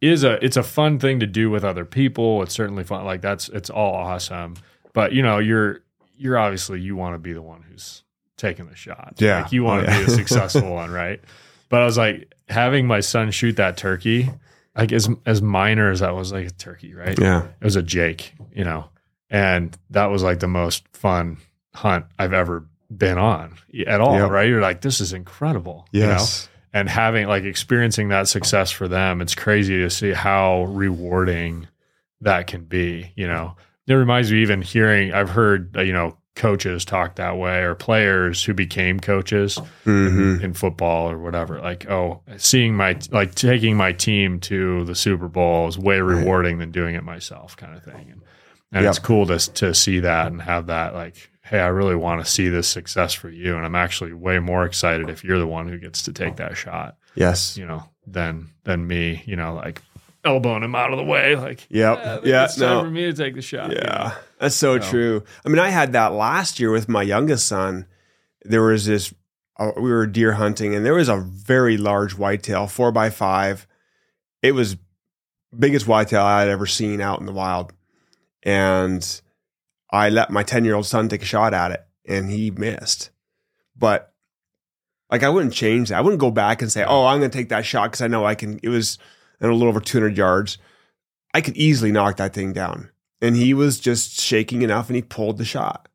is a it's a fun thing to do with other people. It's certainly fun. Like that's it's all awesome. But you know, you're you're obviously you want to be the one who's taking the shot. Yeah. Like you want to oh, yeah. be a successful one, right? But I was like having my son shoot that turkey, like as as minor as that was like a turkey, right? Yeah. It was a Jake, you know. And that was like the most fun hunt I've ever been on at all, yep. right? You're like, this is incredible. Yes. You know? And having like experiencing that success for them, it's crazy to see how rewarding that can be, you know. It reminds me even hearing I've heard uh, you know coaches talk that way or players who became coaches Mhm. in football or whatever. Like, oh, seeing my like taking my team to the Super Bowl is way rewarding than doing it myself, kind of thing. And, and Yep. it's cool to to see that and have that like, hey, I really want to see this success for you, and I'm actually way more excited if you're the one who gets to take that shot, Yes. you know, than than me, you know, like elbowing him out of the way, like. Yep. "Yeah, Yeah, it's time for me to take the shot. you know? Yeah, that's so So- true. I mean, I had that last year with my youngest son. There was this, uh, we were deer hunting, and there was a very large whitetail, four by five. It was biggest whitetail I had ever seen out in the wild, and I let my ten year old son take a shot at it, and he missed. But like, I wouldn't change that. I wouldn't go back and say, "Oh, I'm going to take that shot" because I know I can. It was a little over 200 yards. I could easily knock that thing down. And he was just shaking enough and he pulled the shot.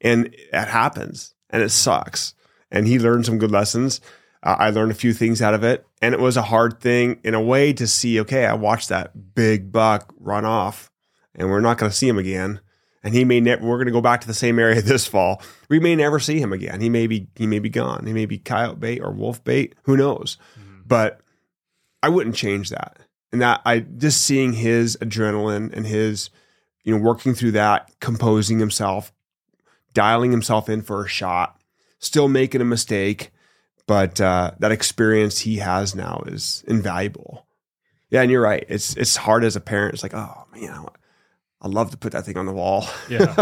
And it happens and it sucks. And he learned some good lessons. Uh, i learned a few things out of it and it was a hard thing in a way to see okay i watched that big buck run off and we're not going to see him again. And he may never we're going to go back to the same area (laughs) this fall. We may never see him again. He may be he may be gone. He may be coyote bait or wolf bait. Who knows? But i wouldn't change that and that i just seeing his adrenaline and his you know, working through that, composing himself, dialing himself in for a shot, still making a mistake, but uh, that experience he has now is invaluable. Yeah, and you're right. It's it's hard as a parent. It's like, oh man, I, I love to put that thing on the wall. Yeah.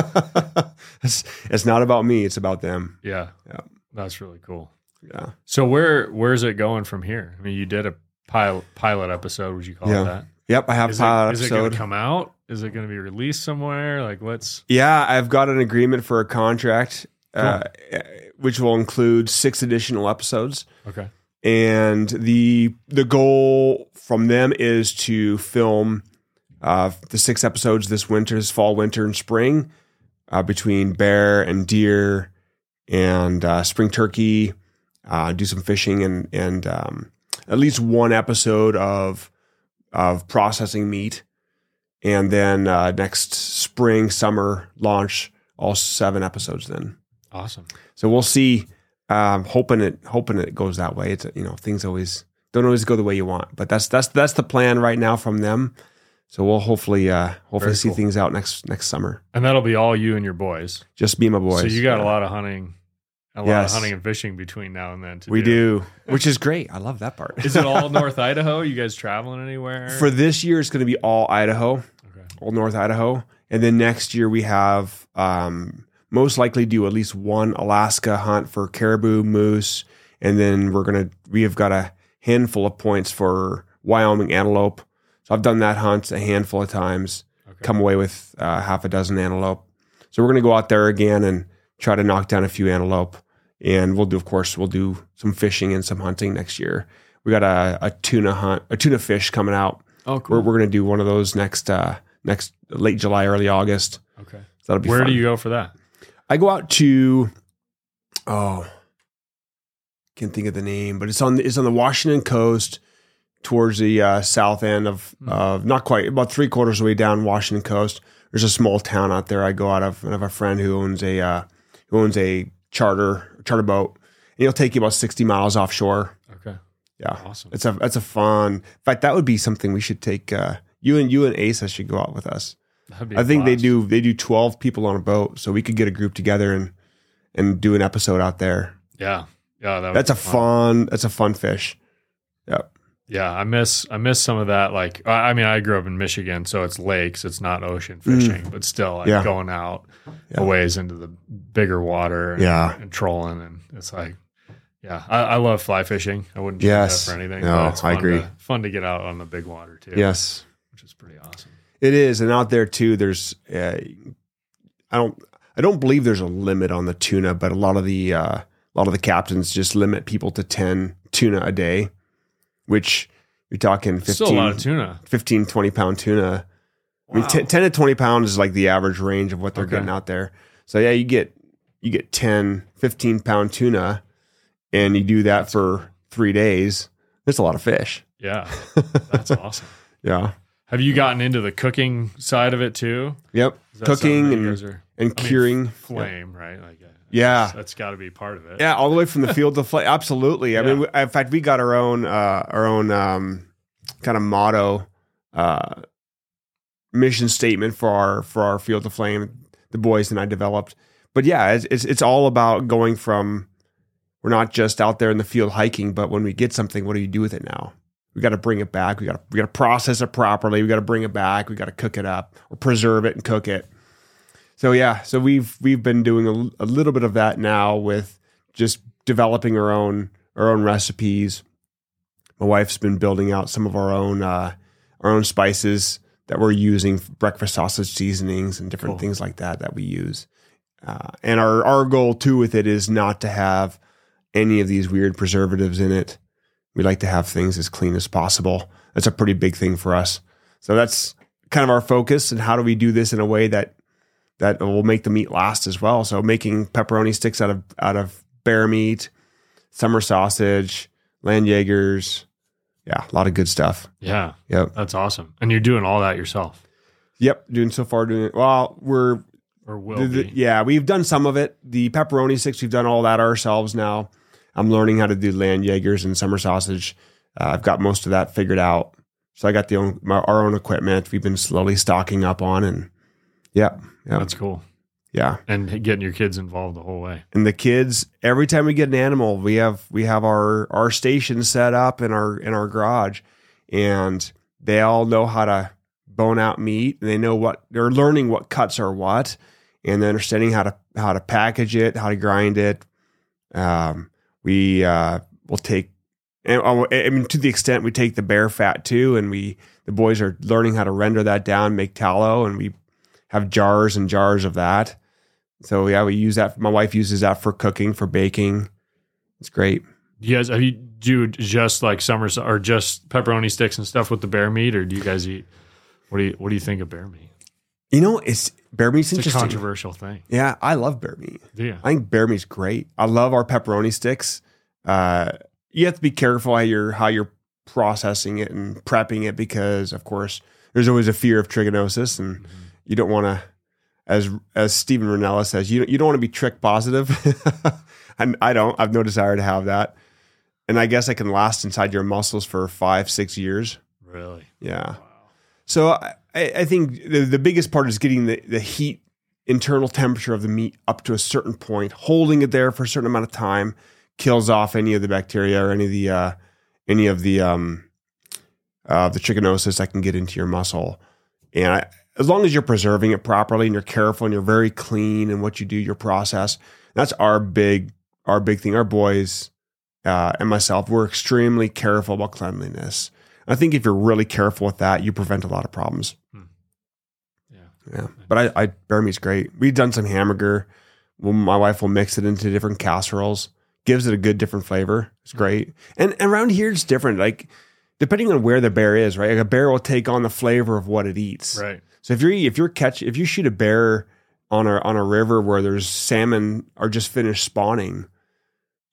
(laughs) it's it's not about me. It's about them. Yeah. Yeah. That's really cool. Yeah. So where where's it going from here? I mean, you did a pilot pilot episode. Would you call Yeah. it that? Yep. I have Is a pilot it, is it going to come out? Is it going to be released somewhere? Like, what's Yeah, I've got an agreement for a contract, uh, which will include six additional episodes. okay? and the the goal from them is to film uh, the six episodes this winter, this fall, winter, and spring uh, between bear and deer and uh, spring turkey. Uh, do some fishing and and um, at least one episode of of processing meat, and then uh, next spring summer launch all seven episodes. Then Awesome. so we'll see. Um, hoping it hoping it goes that way. It's you know things always don't always go the way you want, but that's that's that's the plan right now from them. So we'll hopefully uh, hopefully Very see cool. things out next next summer. And that'll be all you and your boys. Just be my boys. So you got Yeah. a lot of hunting, a lot Yes. of hunting and fishing between now and then. To We do, (laughs) which is great. I love that part. Is it all (laughs) North Idaho? You guys traveling anywhere? For this year, it's going to be all Idaho, okay. all North Idaho, and then next year we have um, most likely do at least one Alaska hunt for caribou, moose, and then we're gonna we have got a handful of points for Wyoming antelope. So I've done that hunt a handful of times, Okay. come away with uh, half a dozen antelope. So we're gonna go out there again and try to knock down a few antelope, and we'll do of course we'll do some fishing and some hunting next year. We got a, a tuna hunt, a tuna fish coming out. Oh, cool. We're, we're going to do one of those next uh, next late July, early August. okay. So that'll be Where fun. do you go for that? I go out to oh, can't think of the name, but it's on the, it's on the Washington coast towards the uh, south end of Hmm. of not quite about three quarters of the way down Washington coast. There's a small town out there I go out of, and I have a friend who owns a uh, who owns a charter charter boat, and he'll take you about sixty miles offshore. Okay. Yeah, Awesome. it's a it's a fun. In fact, that would be something we should take. Uh, you and you and Asa should go out with us. That'd be a I think they do they do twelve people on a boat, so we could get a group together and and do an episode out there. Yeah. Yeah. That would That's a fun. That's a fun fish. Yeah, I miss I miss some of that. Like, I I mean, I grew up in Michigan, so it's lakes, it's not ocean fishing, but still, like Mm. Yeah. going out Yeah. a ways into the bigger water, and, Yeah. and trolling, and it's like, yeah, I, I love fly fishing. I wouldn't Yes. that for anything. No, I agree. To, fun to get out on the big water too. Yes, which is pretty awesome. it is, and out there too. There's, uh, I don't, I don't believe there's a limit on the tuna, but a lot of the, uh, a lot of the captains just limit people to ten tuna a day, which you're talking 15, Still a lot of tuna. 15 20 pound tuna. I mean, Wow. 10, 10 to 20 pounds is like the average range of what they're Okay. getting out there. So yeah, you get, you get 10, 15 pound tuna and you do that for three days. That's a lot of fish. Yeah, (laughs) that's awesome. Yeah. Have you gotten into the cooking side of it too? Yep. Cooking and, are- and I mean, curing. flame, right? Like, uh, Yeah. that's- that's got to be part of it. Yeah, all the way from the field to flame. Absolutely. I mean, Yeah. we, in fact, we got our own uh, our own um, kind of motto, uh, mission statement for our for our field to flame. The boys and I developed. But yeah, it's, it's it's all about going from we're not just out there in the field hiking, but when we get something, what do you do with it now? We got to bring it back. We got to we got to process it properly. We got to bring it back. We got to cook it up or preserve it and cook it. So yeah, so we've we've been doing a, a little bit of that now with just developing our own our own recipes. My wife's been building out some of our own uh, our own spices that we're using, breakfast sausage seasonings and different Cool. things like that that we use. Uh, and our our goal too with it is not to have any of these weird preservatives in it. We like to have things as clean as possible. That's a pretty big thing for us. So that's kind of our focus. And how do we do this in a way that that will make the meat last as well? So making pepperoni sticks out of out of bear meat, summer sausage, landjaegers. Yeah, a lot of good stuff. Yeah, Yep. that's awesome. And you're doing all that yourself, Yep. Doing so far doing it. Well, we're or will The- the- be? yeah, we've done some of it. The pepperoni sticks, we've done all that ourselves now. I'm learning how to do landjaegers and summer sausage. Uh, I've got most of that figured out. So I got the own, my, our own equipment. We've been slowly stocking up on, and yeah, yeah, That's cool. yeah. And getting your kids involved the whole way. And the kids, every time we get an animal, we have we have our our station set up in our in our garage, and they all know how to bone out meat. And they know what they're learning what cuts are what, and they're understanding how to how to package it, how to grind it. Um, we uh, will take, and uh, I mean to the extent we take the bear fat too, and we the boys are learning how to render that down, make tallow, and we have jars and jars of that. So yeah, we use that. My wife uses that for cooking, for baking. It's great. You guys, have you do just like summer sa- or just pepperoni sticks and stuff with the bear meat, or do you guys eat? What do you What do you think of bear meat? You know, it's bear meat's It's a interesting. controversial thing. Yeah, I love bear meat. You? I think bear meat's great. I love our pepperoni sticks. Uh, you have to be careful how you're how you're processing it and prepping it because, of course, there's always a fear of trichinosis, and you don't want to. As as Steven Rinella says, you you don't want to be trick positive. (laughs) and I don't. I've no desire to have that. And I guess I can last inside your muscles for five six years. Really? Yeah. So I, I think the, the biggest part is getting the, the heat, internal temperature of the meat up to a certain point, holding it there for a certain amount of time, kills off any of the bacteria or any of the uh, any of the um, uh, the trichinosis that can get into your muscle. And I, as long as you're preserving it properly and you're careful and you're very clean in what you do, your process, that's our big our big thing. Our boys uh, and myself, we're extremely careful about cleanliness. I think if you're really careful with that, you prevent a lot of problems. Hmm. Yeah. Yeah, but I, I bear meat's great. We've done some hamburger. Well, my wife will mix it into different casseroles, gives it a good different flavor. It's hmm. great. And, and around here, it's different. Like depending on where the bear is, right? Like a bear will take on the flavor of what it eats. Right. So if you're if you're catch if you shoot a bear on a on a river where there's salmon are just finished spawning,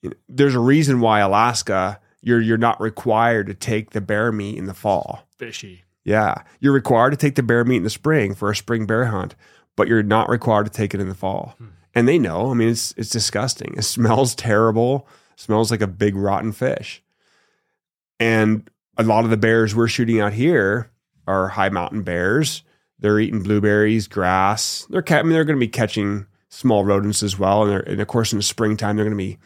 you know, there's a reason why Alaska you're you're not required to take the bear meat in the fall. Fishy. Yeah, you're required to take the bear meat in the spring for a spring bear hunt, but you're not required to take it in the fall. Hmm. And they know. I mean, it's it's disgusting. It (laughs) smells terrible. smells like a big rotten fish. And a lot of the bears we're shooting out here are high mountain bears. They're eating blueberries, grass. They're ca- I mean, they're going to be catching small rodents as well. And, and of course, in the springtime, they're going to be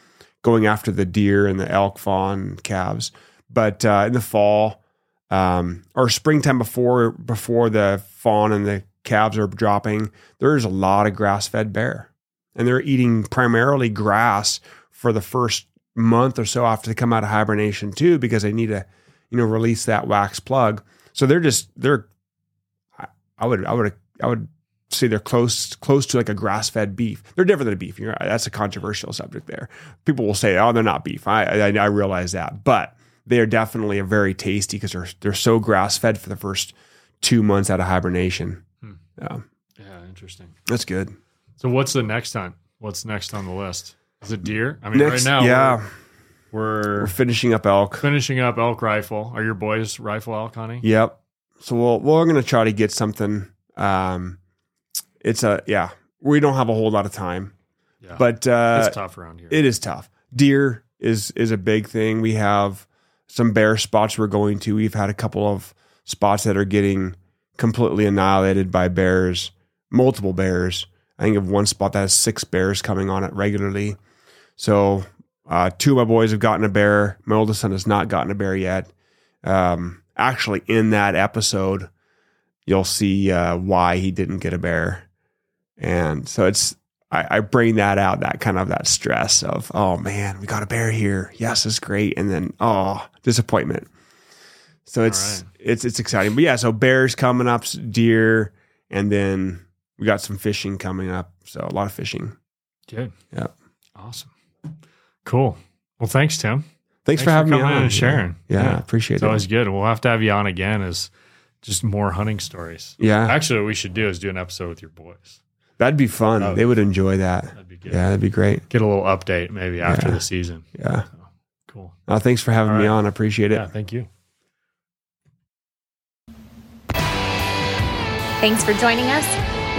going after the deer and the elk, fawn, calves. But uh, in the fall, um, or springtime before before the fawn and the calves are dropping, there's a lot of grass fed bear, and they're eating primarily grass for the first month or so after they come out of hibernation too, because they need to, you know, release that wax plug. So they're just they're, I, I would I would I would say they're close close to like a grass fed beef. They're different than a beef. You're, that's a controversial subject there. People will say, oh, they're not beef. I I, I realize that, but they are definitely a very tasty because they're they're so grass fed for the first two months out of hibernation. Hmm. Yeah, Yeah. Interesting. that's good. So what's the next hunt? What's next on the list? Is it deer? I mean, Next, right now, yeah, we're, we're we're finishing up elk. finishing up elk rifle. Are your boys rifle elk hunting? Yep, So we'll, we're going to try to get something. Um, it's a, yeah, we don't have a whole lot of time, Yeah. but uh, it's tough around here. it is tough. Deer is, is a big thing. We have some bear spots we're going to. We've had a couple of spots that are getting completely annihilated by bears, multiple bears. I think of one spot that has six bears coming on it regularly. So uh, two of my boys have gotten a bear. My oldest son has not gotten a bear yet. Um, actually, in that episode, you'll see uh, why he didn't get a bear, and so it's I, I bring that out that kind of that stress of oh man we got a bear here yes it's great and then oh disappointment. So it's right. it's it's exciting, but yeah. So bears coming up, deer, and then we got some fishing coming up. So a lot of fishing. Good. Yeah. Awesome. Cool. Well, thanks, Tim. Thanks, Thanks for having me coming on and sharing. Yeah, Yeah. appreciate It's it. always good. We'll have to have you on again as just more hunting stories. yeah, Actually, what we should do is do an episode with your boys. That'd be fun. Oh. They would enjoy that. That'd be good. Yeah, that'd be great. Get a little update maybe after Yeah. the season. Yeah. Cool. Uh, thanks for having All me right. on. I appreciate it. Yeah. Thank you. Thanks for joining us.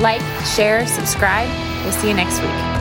Like, share, subscribe. We'll see you next week.